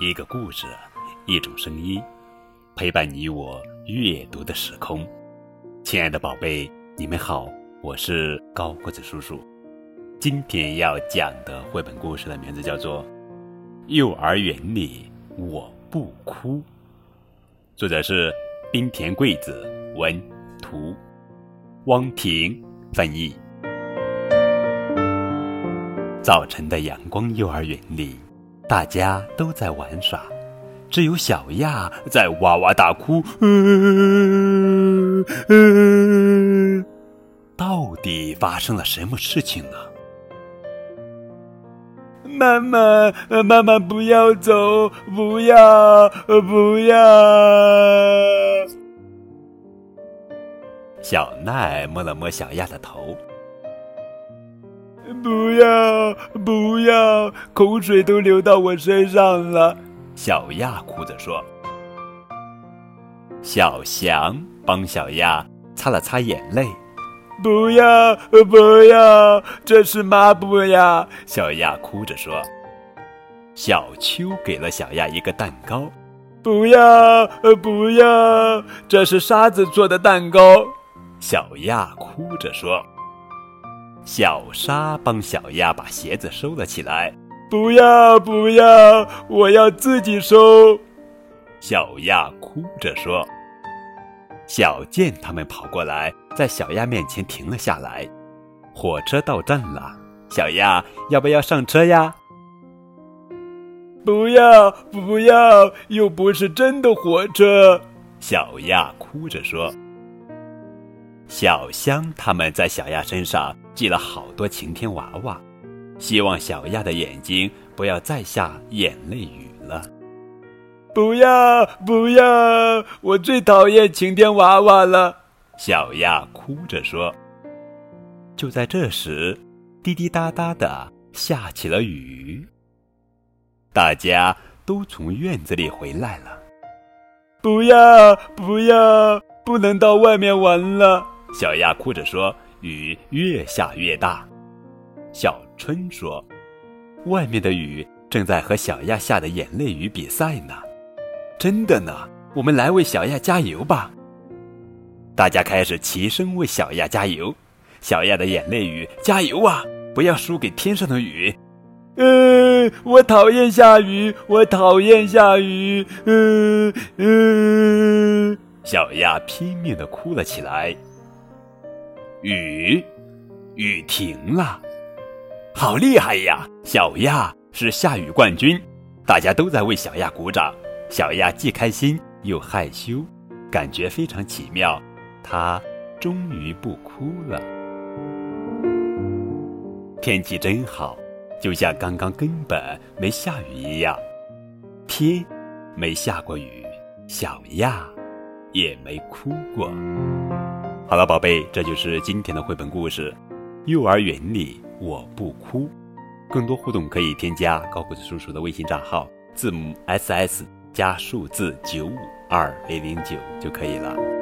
一个故事，一种声音，陪伴你我阅读的时空。亲爱的宝贝，你们好，我是高个子叔叔。今天要讲的绘本故事的名字叫做《幼儿园里我不哭》，作者是冰田贵子，文图，汪婷翻译。早晨的阳光幼儿园里。大家都在玩耍，只有小亚在哇哇大哭。到底发生了什么事情呢？妈妈，妈妈不要走，不要，不要！小奈摸了摸小亚的头。不要不要，口水都流到我身上了。小亚哭着说：“小翔帮小亚擦了擦眼泪。”不要不要，这是抹布呀！小亚哭着说。小秋给了小亚一个蛋糕。不要不要，这是沙子做的蛋糕。小亚哭着说。小沙帮小鸭把鞋子收了起来。不要不要，我要自己收。小鸭哭着说。小健他们跑过来，在小鸭面前停了下来。火车到站了，小鸭要不要上车呀？不要不要，又不是真的火车。小鸭哭着说。小香他们在小鸭身上系了好多晴天娃娃，希望小鸭的眼睛不要再下眼泪雨了。不要不要，我最讨厌晴天娃娃了。小鸭哭着说。就在这时，滴滴答答的下起了雨。大家都从院子里回来了。不要不要，不能到外面玩了。小鸭哭着说：“雨越下越大。”小春说：“外面的雨正在和小亚下的眼泪雨比赛呢。”真的呢，我们来为小亚加油吧！大家开始齐声为小亚加油。小亚的眼泪雨，加油啊！不要输给天上的雨。嗯，我讨厌下雨，我讨厌下雨。嗯嗯，小亚拼命的哭了起来。雨，雨停了，好厉害呀！小亚是下雨冠军，大家都在为小亚鼓掌。小亚既开心又害羞，感觉非常奇妙。她终于不哭了。天气真好，就像刚刚根本没下雨一样。天没下过雨，小亚也没哭过。好了，宝贝，这就是今天的绘本故事。幼儿园里我不哭。更多互动可以添加高个子叔叔的微信账号，字母 S S 加数字九五二零零九就可以了。